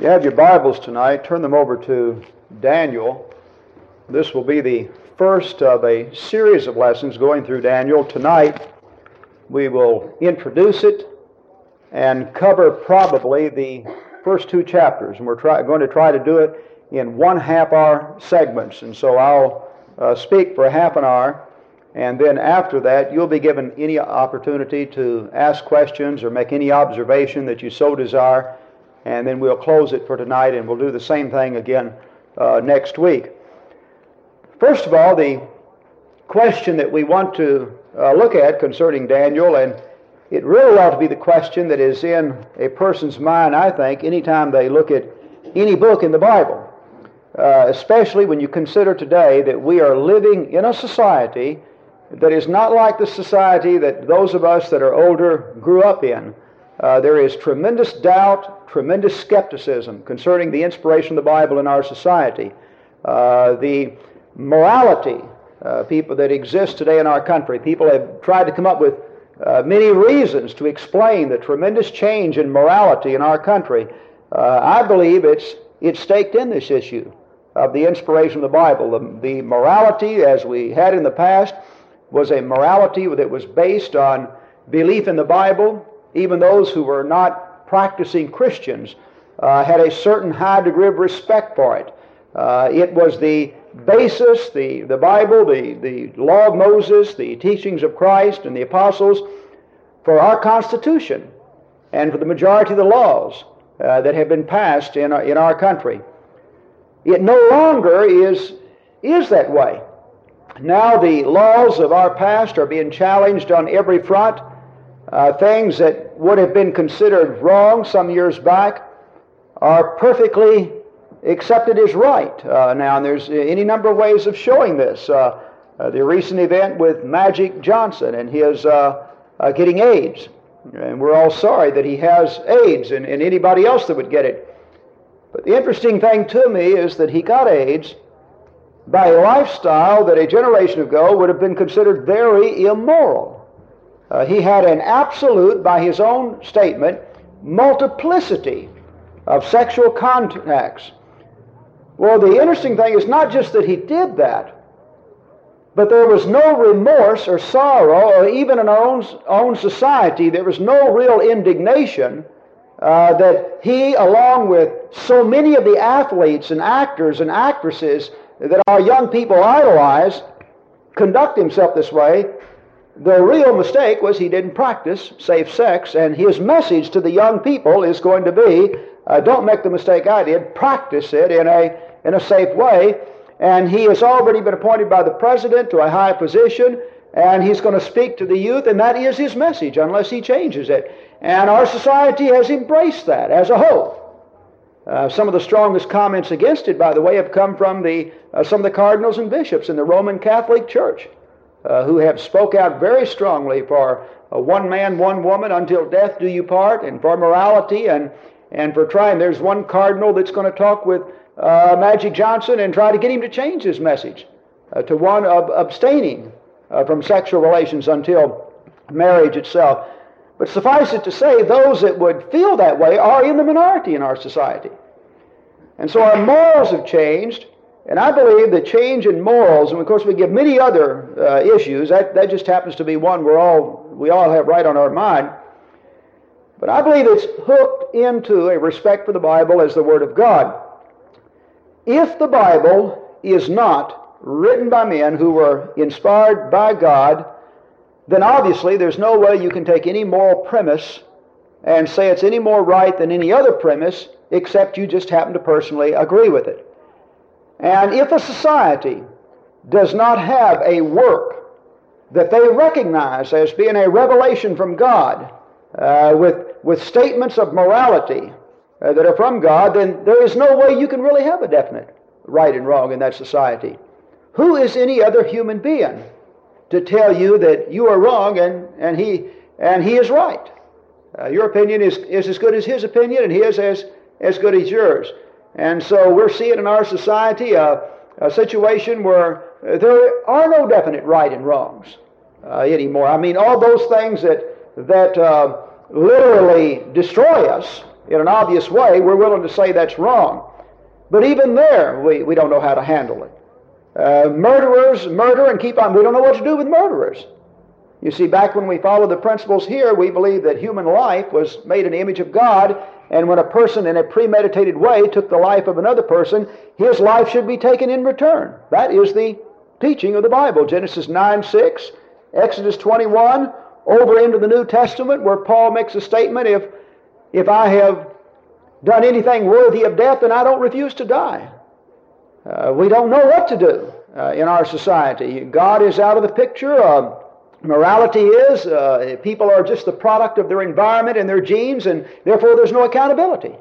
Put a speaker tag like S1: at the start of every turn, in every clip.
S1: You have your Bibles tonight. Turn them over to Daniel. This will be the first of a series of lessons going through Daniel. Tonight, we will introduce it and cover probably the first two chapters. And we're try, going to try to do it in one half hour segments. And so I'll uh, speak for a half an hour. And then after that, you'll be given any opportunity to ask questions or make any observation that you so desire and then we'll close it for tonight, and we'll do the same thing again uh, next week. First of all, the question that we want to uh, look at concerning Daniel, and it really ought to be the question that is in a person's mind, I think, anytime they look at any book in the Bible. Uh, especially when you consider today that we are living in a society that is not like the society that those of us that are older grew up in. Uh, there is tremendous doubt, tremendous skepticism concerning the inspiration of the Bible in our society. Uh, the morality uh, people that exist today in our country, people have tried to come up with uh, many reasons to explain the tremendous change in morality in our country. Uh, I believe it's it's staked in this issue of the inspiration of the Bible. The, the morality, as we had in the past, was a morality that was based on belief in the Bible, even those who were not practicing Christians uh, had a certain high degree of respect for it. Uh, it was the basis, the, the Bible, the, the law of Moses, the teachings of Christ and the apostles for our Constitution and for the majority of the laws uh, that have been passed in our, in our country. It no longer is, is that way. Now the laws of our past are being challenged on every front. Uh, things that would have been considered wrong some years back are perfectly accepted as right uh, now. And there's any number of ways of showing this. Uh, uh the recent event with Magic Johnson and his uh, uh, getting AIDS. And we're all sorry that he has AIDS and, and anybody else that would get it. But the interesting thing to me is that he got AIDS by a lifestyle that a generation ago would have been considered very immoral. Uh, he had an absolute, by his own statement, multiplicity of sexual contacts. Well, the interesting thing is not just that he did that, but there was no remorse or sorrow, or even in our own, own society, there was no real indignation uh, that he, along with so many of the athletes and actors and actresses that our young people idolize, conduct himself this way, the real mistake was he didn't practice safe sex, and his message to the young people is going to be uh, don't make the mistake I did, practice it in a, in a safe way. And he has already been appointed by the president to a high position, and he's going to speak to the youth, and that is his message, unless he changes it. And our society has embraced that as a whole. Uh, some of the strongest comments against it, by the way, have come from the, uh, some of the cardinals and bishops in the Roman Catholic Church uh, who have spoke out very strongly for uh, one man, one woman, until death do you part, and for morality and, and for trying. There's one cardinal that's going to talk with uh, Magic Johnson and try to get him to change his message uh, to one of abstaining uh, from sexual relations until marriage itself. But suffice it to say, those that would feel that way are in the minority in our society. And so our morals have changed, and I believe that change in morals, and of course we give many other uh, issues, that, that just happens to be one we're all, we all have right on our mind. But I believe it's hooked into a respect for the Bible as the Word of God. If the Bible is not written by men who were inspired by God, then obviously there's no way you can take any moral premise and say it's any more right than any other premise, except you just happen to personally agree with it. And if a society does not have a work that they recognize as being a revelation from God, uh, with, with statements of morality uh, that are from God, then there is no way you can really have a definite right and wrong in that society. Who is any other human being to tell you that you are wrong and, and, he, and he is right? Uh, your opinion is, is as good as his opinion, and his as, as good as yours. And so we're seeing in our society a, a situation where there are no definite right and wrongs uh, anymore. I mean, all those things that, that uh, literally destroy us in an obvious way, we're willing to say that's wrong. But even there, we, we don't know how to handle it. Uh, murderers murder and keep on. We don't know what to do with murderers. You see, back when we followed the principles here, we believed that human life was made in the image of God, and when a person in a premeditated way took the life of another person, his life should be taken in return. That is the teaching of the Bible. Genesis 9 6, Exodus 21, over into the New Testament, where Paul makes a statement if, if I have done anything worthy of death, then I don't refuse to die. Uh, we don't know what to do uh, in our society. God is out of the picture. Uh, morality is uh, people are just the product of their environment and their genes, and therefore there's no accountability.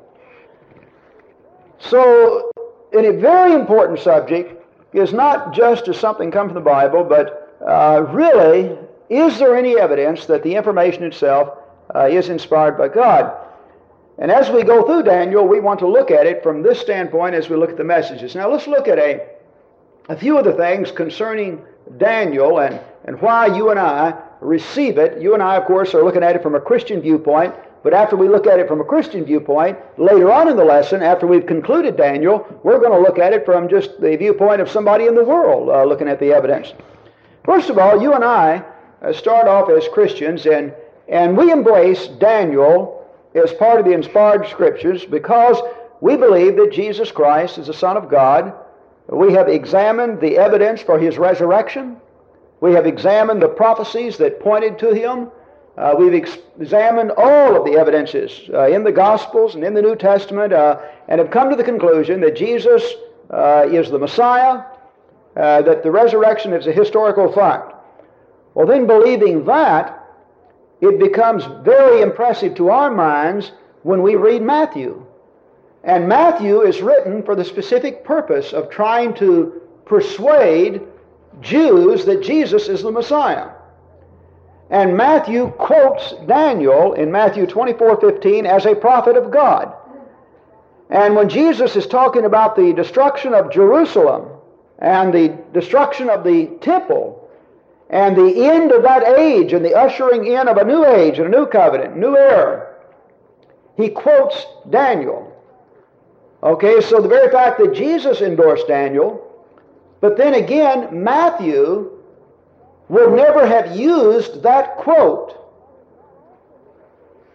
S1: So, in a very important subject is not just as something come from the Bible, but uh, really, is there any evidence that the information itself uh, is inspired by God? And as we go through Daniel, we want to look at it from this standpoint as we look at the messages. Now, let's look at a, a few of the things concerning Daniel and, and why you and I receive it. You and I, of course, are looking at it from a Christian viewpoint, but after we look at it from a Christian viewpoint, later on in the lesson, after we've concluded Daniel, we're going to look at it from just the viewpoint of somebody in the world uh, looking at the evidence. First of all, you and I uh, start off as Christians, and, and we embrace Daniel as part of the inspired scriptures because we believe that Jesus Christ is the Son of God. We have examined the evidence for his resurrection. We have examined the prophecies that pointed to him. Uh, we've ex- examined all of the evidences uh, in the Gospels and in the New Testament uh, and have come to the conclusion that Jesus uh, is the Messiah, uh, that the resurrection is a historical fact. Well, then, believing that, it becomes very impressive to our minds when we read Matthew. And Matthew is written for the specific purpose of trying to persuade Jews that Jesus is the Messiah. And Matthew quotes Daniel in Matthew 24 15 as a prophet of God. And when Jesus is talking about the destruction of Jerusalem and the destruction of the temple, and the end of that age and the ushering in of a new age and a new covenant, new era. He quotes Daniel. Okay, so the very fact that Jesus endorsed Daniel, but then again, Matthew would never have used that quote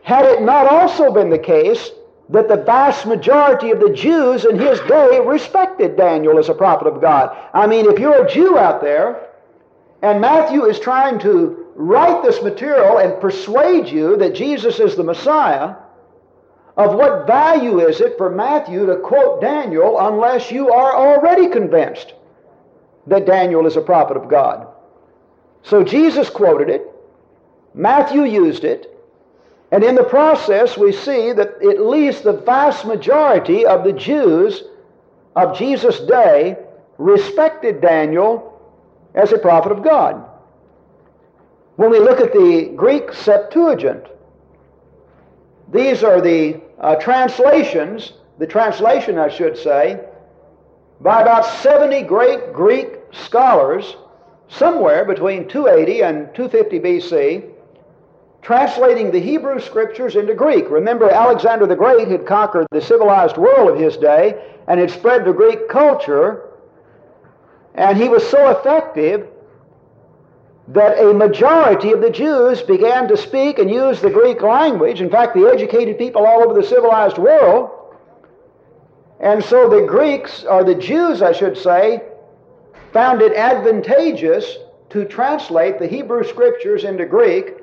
S1: had it not also been the case that the vast majority of the Jews in his day respected Daniel as a prophet of God. I mean, if you're a Jew out there, and Matthew is trying to write this material and persuade you that Jesus is the Messiah. Of what value is it for Matthew to quote Daniel unless you are already convinced that Daniel is a prophet of God? So Jesus quoted it, Matthew used it, and in the process we see that at least the vast majority of the Jews of Jesus' day respected Daniel as a prophet of God. When we look at the Greek Septuagint, these are the uh, translations, the translation, I should say, by about 70 great Greek scholars, somewhere between 280 and 250 BC, translating the Hebrew scriptures into Greek. Remember, Alexander the Great had conquered the civilized world of his day and had spread the Greek culture and he was so effective that a majority of the Jews began to speak and use the Greek language. In fact, the educated people all over the civilized world. And so the Greeks, or the Jews, I should say, found it advantageous to translate the Hebrew scriptures into Greek.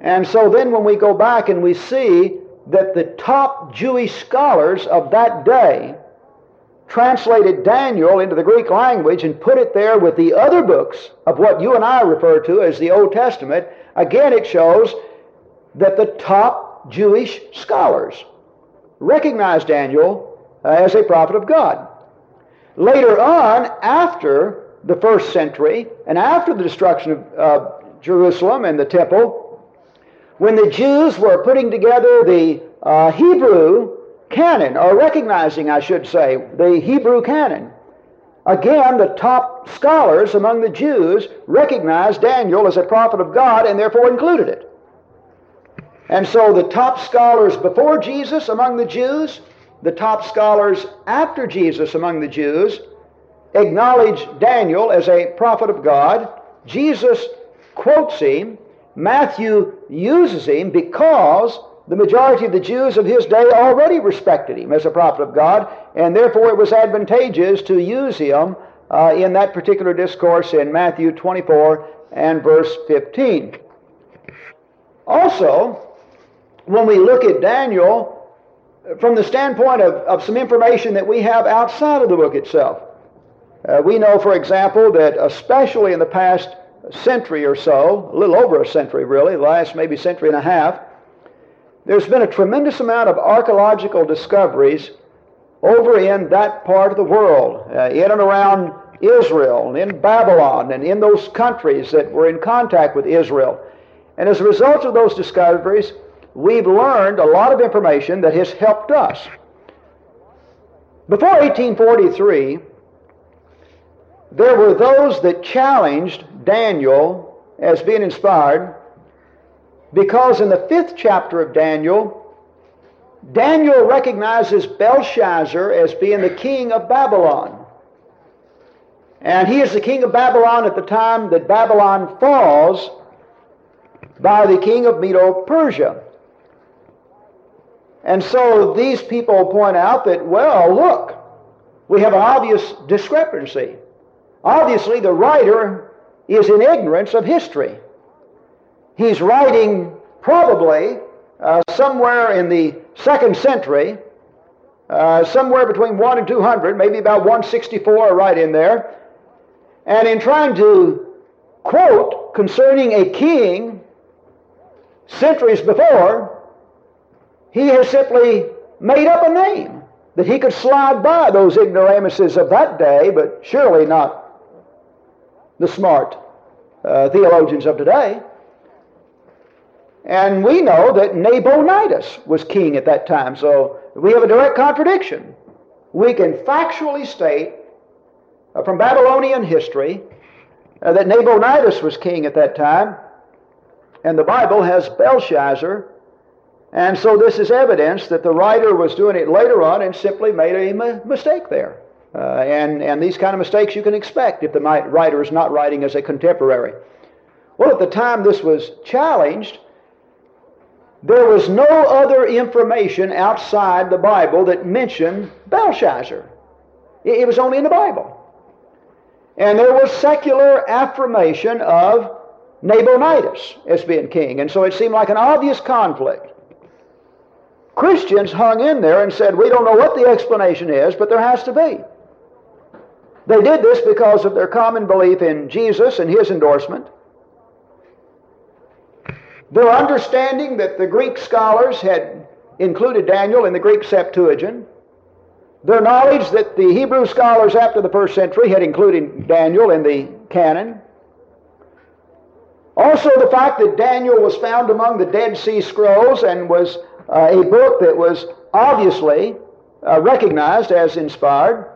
S1: And so then when we go back and we see that the top Jewish scholars of that day translated Daniel into the Greek language and put it there with the other books of what you and I refer to as the Old Testament, again it shows that the top Jewish scholars recognized Daniel as a prophet of God. Later on, after the first century and after the destruction of uh, Jerusalem and the temple, when the Jews were putting together the uh, Hebrew canon, or recognizing, I should say, the Hebrew canon. Again, the top scholars among the Jews recognized Daniel as a prophet of God and therefore included it. And so the top scholars before Jesus among the Jews, the top scholars after Jesus among the Jews, acknowledge Daniel as a prophet of God. Jesus quotes him. Matthew uses him because the majority of the Jews of his day already respected him as a prophet of God, and therefore it was advantageous to use him uh, in that particular discourse in Matthew 24 and verse 15. Also, when we look at Daniel from the standpoint of, of some information that we have outside of the book itself, uh, we know, for example, that especially in the past century or so, a little over a century really, the last maybe century and a half, there's been a tremendous amount of archaeological discoveries over in that part of the world, uh, in and around Israel, and in Babylon, and in those countries that were in contact with Israel. And as a result of those discoveries, we've learned a lot of information that has helped us. Before 1843, there were those that challenged Daniel as being inspired because in the fifth chapter of Daniel, Daniel recognizes Belshazzar as being the king of Babylon. And he is the king of Babylon at the time that Babylon falls by the king of Medo Persia. And so these people point out that, well, look, we have an obvious discrepancy. Obviously, the writer is in ignorance of history. He's writing probably uh, somewhere in the second century, uh, somewhere between 1 and 200, maybe about 164, right in there. And in trying to quote concerning a king centuries before, he has simply made up a name that he could slide by those ignoramuses of that day, but surely not the smart uh, theologians of today. And we know that Nabonidus was king at that time, so we have a direct contradiction. We can factually state uh, from Babylonian history uh, that Nabonidus was king at that time, and the Bible has Belshazzar. And so this is evidence that the writer was doing it later on and simply made a mistake there. Uh, and, and these kind of mistakes you can expect if the writer is not writing as a contemporary. Well, at the time this was challenged, there was no other information outside the Bible that mentioned Belshazzar. It was only in the Bible. And there was secular affirmation of Nabonidus as being king. And so it seemed like an obvious conflict. Christians hung in there and said, We don't know what the explanation is, but there has to be. They did this because of their common belief in Jesus and his endorsement. Their understanding that the Greek scholars had included Daniel in the Greek Septuagint. Their knowledge that the Hebrew scholars after the first century had included Daniel in the canon. Also, the fact that Daniel was found among the Dead Sea Scrolls and was a book that was obviously uh, recognized as inspired.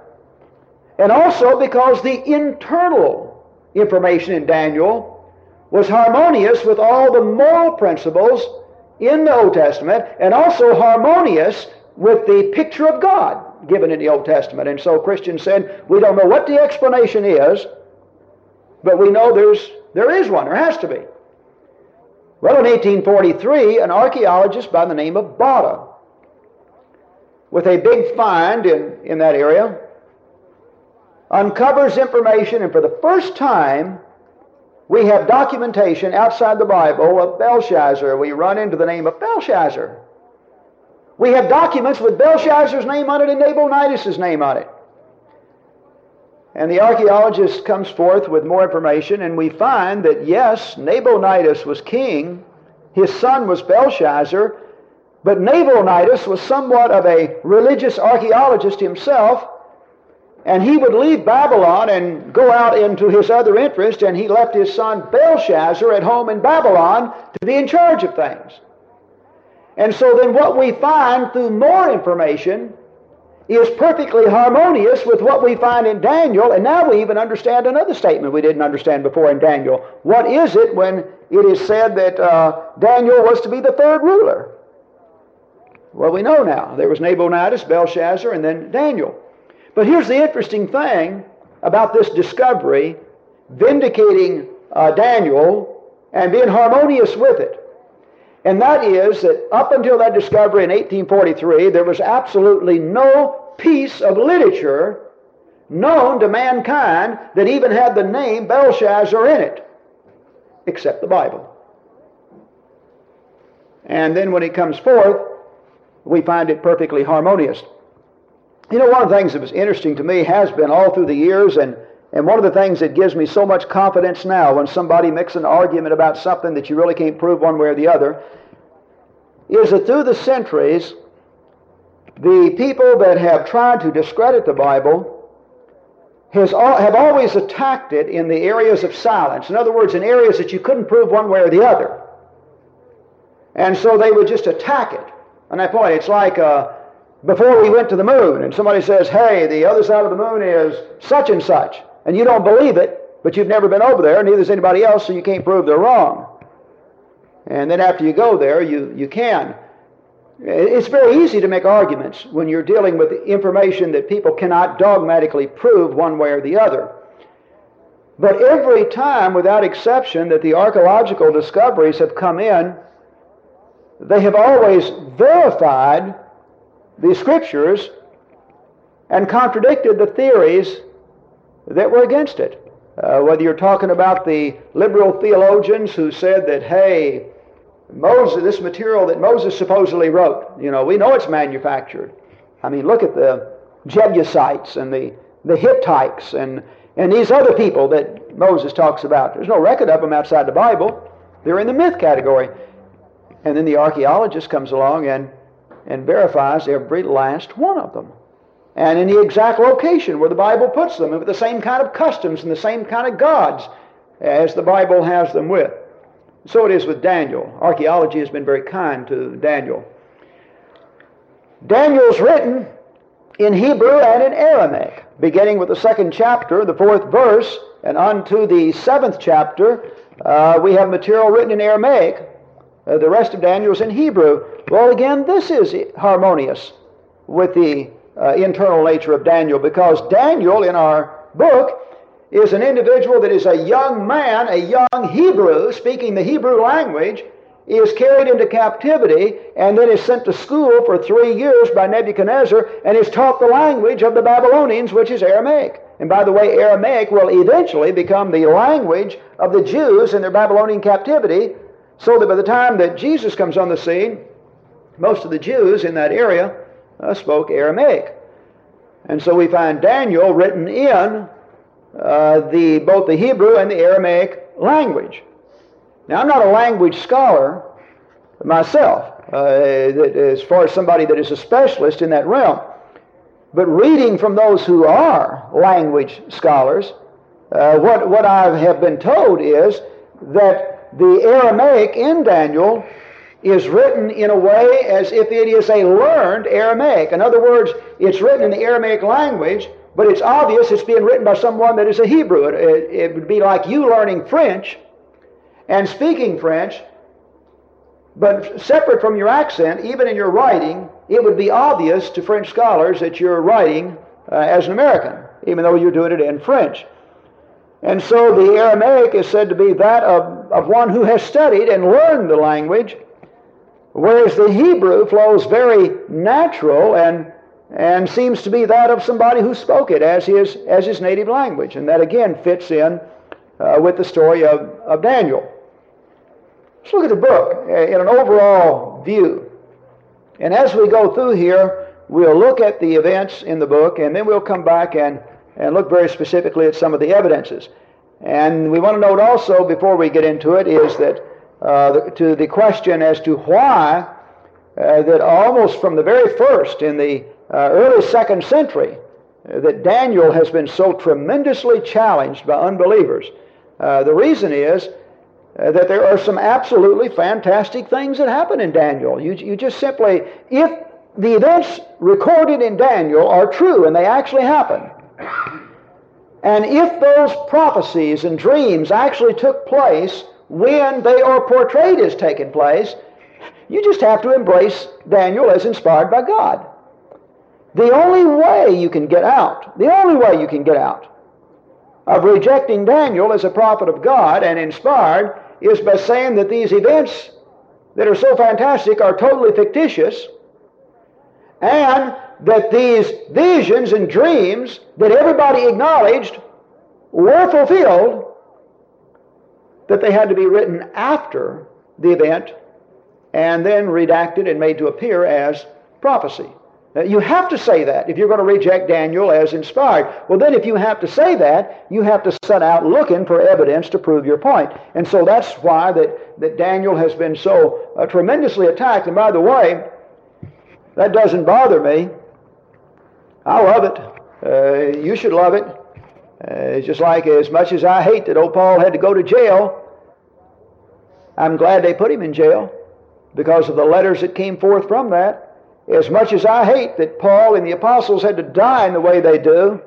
S1: And also because the internal information in Daniel was harmonious with all the moral principles in the Old Testament and also harmonious with the picture of God given in the Old Testament. And so Christians said, we don't know what the explanation is, but we know there's, there is one. There has to be. Well, in 1843, an archaeologist by the name of Botta, with a big find in, in that area, uncovers information, and for the first time, we have documentation outside the Bible of Belshazzar. We run into the name of Belshazzar. We have documents with Belshazzar's name on it and Nabonidus' name on it. And the archaeologist comes forth with more information, and we find that yes, Nabonidus was king, his son was Belshazzar, but Nabonidus was somewhat of a religious archaeologist himself, and he would leave Babylon and go out into his other interest, and he left his son Belshazzar at home in Babylon to be in charge of things. And so then what we find through more information is perfectly harmonious with what we find in Daniel, and now we even understand another statement we didn't understand before in Daniel. What is it when it is said that uh, Daniel was to be the third ruler? Well, we know now. There was Nabonidus, Belshazzar, and then Daniel. But here's the interesting thing about this discovery vindicating uh, Daniel and being harmonious with it. And that is that up until that discovery in 1843, there was absolutely no piece of literature known to mankind that even had the name Belshazzar in it, except the Bible. And then when it comes forth, we find it perfectly harmonious. You know, one of the things that was interesting to me has been all through the years, and, and one of the things that gives me so much confidence now when somebody makes an argument about something that you really can't prove one way or the other, is that through the centuries, the people that have tried to discredit the Bible has, have always attacked it in the areas of silence. In other words, in areas that you couldn't prove one way or the other. And so they would just attack it. On that point, it's like uh, before we went to the moon, and somebody says, hey, the other side of the moon is such and such, and you don't believe it, but you've never been over there, neither has anybody else, so you can't prove they're wrong. And then after you go there, you, you can. It's very easy to make arguments when you're dealing with information that people cannot dogmatically prove one way or the other. But every time, without exception, that the archaeological discoveries have come in, they have always verified the scriptures and contradicted the theories that were against it. Uh, whether you're talking about the liberal theologians who said that, hey, Moses, this material that Moses supposedly wrote, you know, we know it's manufactured. I mean, look at the Jebusites and the, the Hittites and, and these other people that Moses talks about. There's no record of them outside the Bible. They're in the myth category. And then the archaeologist comes along and, and verifies every last one of them. And in the exact location where the Bible puts them, and with the same kind of customs and the same kind of gods as the Bible has them with. So it is with Daniel. Archaeology has been very kind to Daniel. Daniel's written in Hebrew and in Aramaic, beginning with the second chapter, the fourth verse, and on to the seventh chapter. Uh, we have material written in Aramaic, uh, the rest of Daniel is in Hebrew. Well, again, this is harmonious with the uh, internal nature of Daniel because Daniel in our book is an individual that is a young man, a young Hebrew, speaking the Hebrew language, is carried into captivity and then is sent to school for three years by Nebuchadnezzar and is taught the language of the Babylonians, which is Aramaic. And by the way, Aramaic will eventually become the language of the Jews in their Babylonian captivity so that by the time that Jesus comes on the scene, most of the Jews in that area uh, spoke Aramaic. And so we find Daniel written in uh, the, both the Hebrew and the Aramaic language. Now, I'm not a language scholar myself, uh, as far as somebody that is a specialist in that realm. But reading from those who are language scholars, uh, what, what I have been told is that the Aramaic in Daniel is written in a way as if it is a learned Aramaic. In other words, it's written in the Aramaic language, but it's obvious it's being written by someone that is a Hebrew. It, it, it would be like you learning French and speaking French, but separate from your accent, even in your writing, it would be obvious to French scholars that you're writing uh, as an American, even though you're doing it in French. And so the Aramaic is said to be that of, of one who has studied and learned the language, whereas the Hebrew flows very natural and, and seems to be that of somebody who spoke it as his, as his native language. And that again fits in uh, with the story of, of Daniel. Let's look at the book uh, in an overall view. And as we go through here, we'll look at the events in the book, and then we'll come back and and look very specifically at some of the evidences. And we want to note also, before we get into it, is that uh, the, to the question as to why uh, that almost from the very first in the uh, early second century, uh, that Daniel has been so tremendously challenged by unbelievers. The reason is that there are some absolutely fantastic things that happen in Daniel. You, you just simply, if the events recorded in Daniel are true and they actually happen, and if those prophecies and dreams actually took place when they are portrayed as taking place, you just have to embrace Daniel as inspired by God. The only way you can get out, the only way you can get out of rejecting Daniel as a prophet of God and inspired is by saying that these events that are so fantastic are totally fictitious and that these visions and dreams that everybody acknowledged were fulfilled, that they had to be written after the event and then redacted and made to appear as prophecy. Now, you have to say that if you're going to reject Daniel as inspired. Well, then, if you have to say that, you have to set out looking for evidence to prove your point. And so that's why that, that Daniel has been so uh, tremendously attacked. And by the way, that doesn't bother me. I love it. Uh, you should love it. Uh, it's just like as much as I hate that old Paul had to go to jail, I'm glad they put him in jail because of the letters that came forth from that. As much as I hate that Paul and the apostles had to die in the way they do,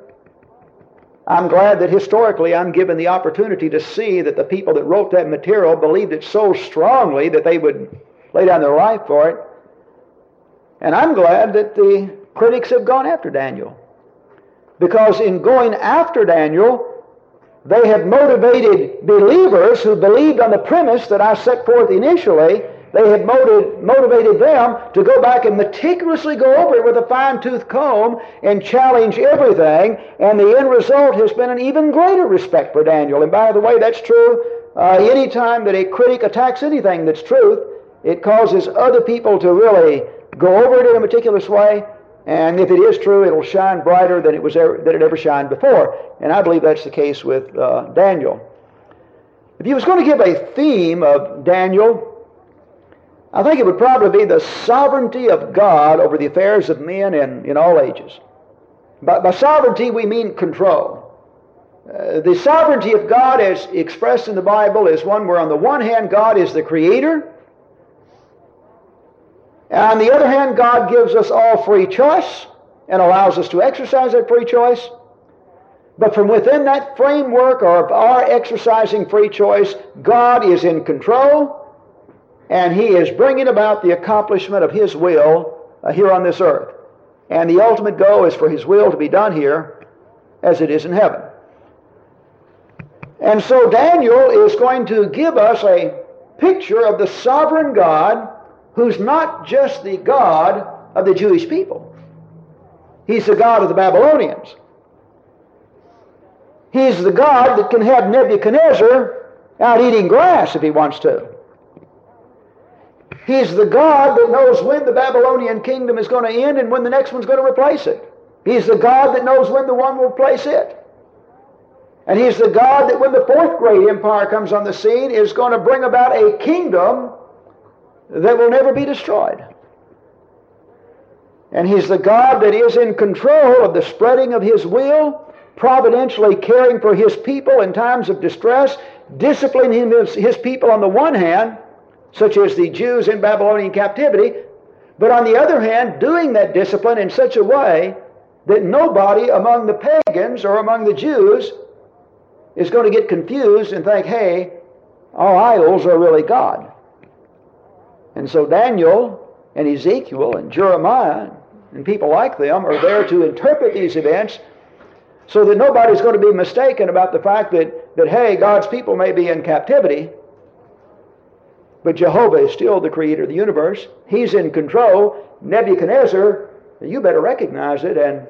S1: I'm glad that historically I'm given the opportunity to see that the people that wrote that material believed it so strongly that they would lay down their life for it. And I'm glad that the critics have gone after Daniel. Because in going after Daniel, they have motivated believers who believed on the premise that I set forth initially they had motiv- motivated them to go back and meticulously go over it with a fine tooth comb and challenge everything. And the end result has been an even greater respect for Daniel. And by the way, that's true uh, any time that a critic attacks anything that's truth, it causes other people to really go over it in a meticulous way. And if it is true, it'll shine brighter than it was ever, than it ever shined before. And I believe that's the case with uh, Daniel. If you was going to give a theme of Daniel, I think it would probably be the sovereignty of God over the affairs of men in, in all ages. By, by sovereignty, we mean control. Uh, the sovereignty of God, as expressed in the Bible, is one where, on the one hand, God is the creator, and on the other hand, God gives us all free choice and allows us to exercise that free choice. But from within that framework of our exercising free choice, God is in control and he is bringing about the accomplishment of his will uh, here on this earth. And the ultimate goal is for his will to be done here as it is in heaven. And so Daniel is going to give us a picture of the sovereign God who's not just the God of the Jewish people. He's the God of the Babylonians. He's the God that can have Nebuchadnezzar out eating grass if he wants to. He's the God that knows when the Babylonian kingdom is going to end and when the next one's going to replace it. He's the God that knows when the one will replace it. And He's the God that when the fourth great empire comes on the scene is going to bring about a kingdom that will never be destroyed. And He's the God that is in control of the spreading of His will, providentially caring for His people in times of distress, disciplining His, people on the one hand, such as the Jews in Babylonian captivity, but on the other hand, doing that discipline in such a way that nobody among the pagans or among the Jews is going to get confused and think, hey, our idols are really God. And so Daniel and Ezekiel and Jeremiah and people like them are there to interpret these events so that nobody's going to be mistaken about the fact that, that hey, God's people may be in captivity, but Jehovah is still the creator of the universe. He's in control. Nebuchadnezzar, you better recognize it, and,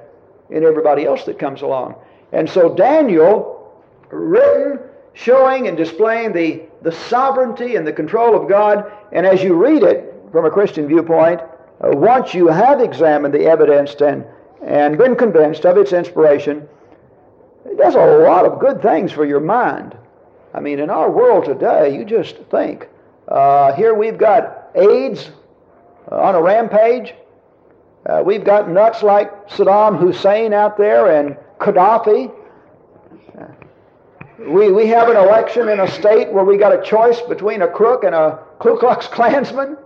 S1: and everybody else that comes along. And so Daniel, written, showing and displaying the, the sovereignty and the control of God, and as you read it from a Christian viewpoint, uh, once you have examined the evidence and, and been convinced of its inspiration, it does a lot of good things for your mind. I mean, in our world today, you just think uh, here we've got AIDS uh, on a rampage. Uh, we've got nuts like Saddam Hussein out there and Gaddafi. We, we have an election in a state where we got a choice between a crook and a Ku Klux Klansman.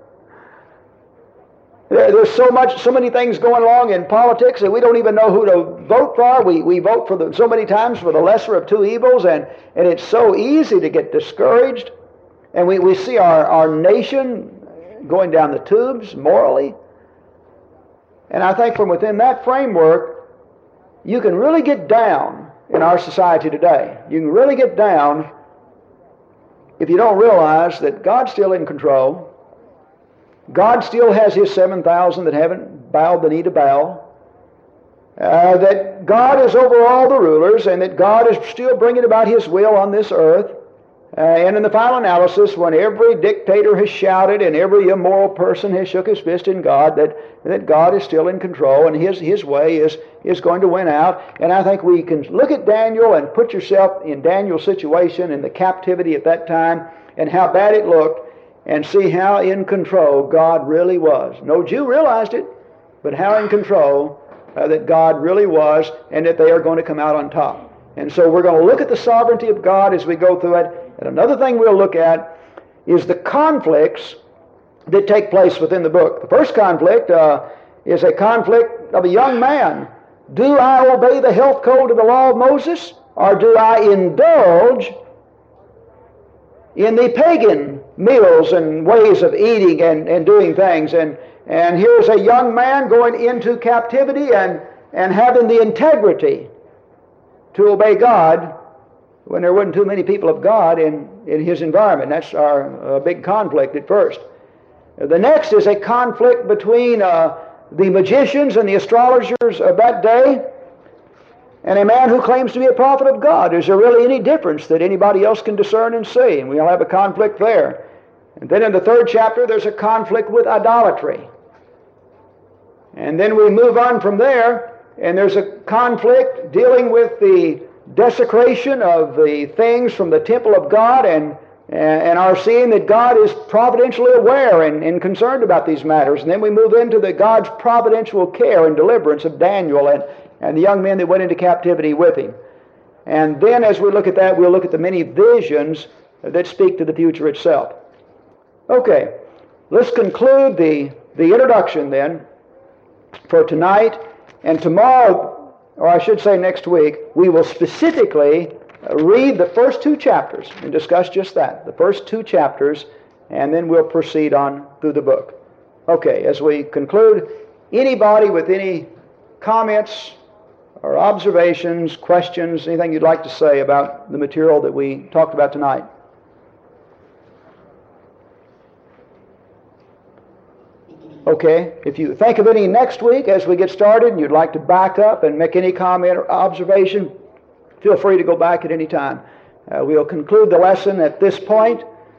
S1: There's so much, so many things going along in politics that we don't even know who to vote for. We, we vote for the, so many times for the lesser of two evils, and, and it's so easy to get discouraged. And we, we see our, our nation going down the tubes morally. And I think from within that framework, you can really get down in our society today. You can really get down if you don't realize that God's still in control. God still has His 7,000 that haven't bowed the knee to Baal. Uh, that God is over all the rulers and that God is still bringing about His will on this earth. Uh, and in the final analysis, when every dictator has shouted and every immoral person has shook his fist in God, that, that God is still in control and his, his way is, is going to win out. And I think we can look at Daniel and put yourself in Daniel's situation in the captivity at that time and how bad it looked and see how in control God really was. No Jew realized it, but how in control uh, that God really was and that they are going to come out on top. And so we're going to look at the sovereignty of God as we go through it. And another thing we'll look at is the conflicts that take place within the book. The first conflict uh, is a conflict of a young man. Do I obey the health code of the law of Moses, or do I indulge in the pagan meals and ways of eating and, and doing things? And, and here's a young man going into captivity and, and having the integrity to obey God when there wasn't too many people of God in, in his environment. That's our uh, big conflict at first. The next is a conflict between uh, the magicians and the astrologers of that day and a man who claims to be a prophet of God. Is there really any difference that anybody else can discern and see? And we'll have a conflict there. And then in the third chapter, there's a conflict with idolatry. And then we move on from there, and there's a conflict dealing with the desecration of the things from the temple of God and, and our seeing that God is providentially aware and, and concerned about these matters. And then we move into the God's providential care and deliverance of Daniel and, and the young men that went into captivity with him. And then as we look at that, we'll look at the many visions that speak to the future itself. Okay, let's conclude the, the introduction then for tonight. And tomorrow or I should say next week, we will specifically uh, read the first two chapters and discuss just that, the first two chapters, and then we'll proceed on through the book. Okay, as we conclude, anybody with any comments or observations, questions, anything you'd like to say about the material that we talked about tonight? Okay, if you think of any next week as we get started and you'd like to back up and make any comment or observation, feel free to go back at any time. Uh, we'll conclude the lesson at this point.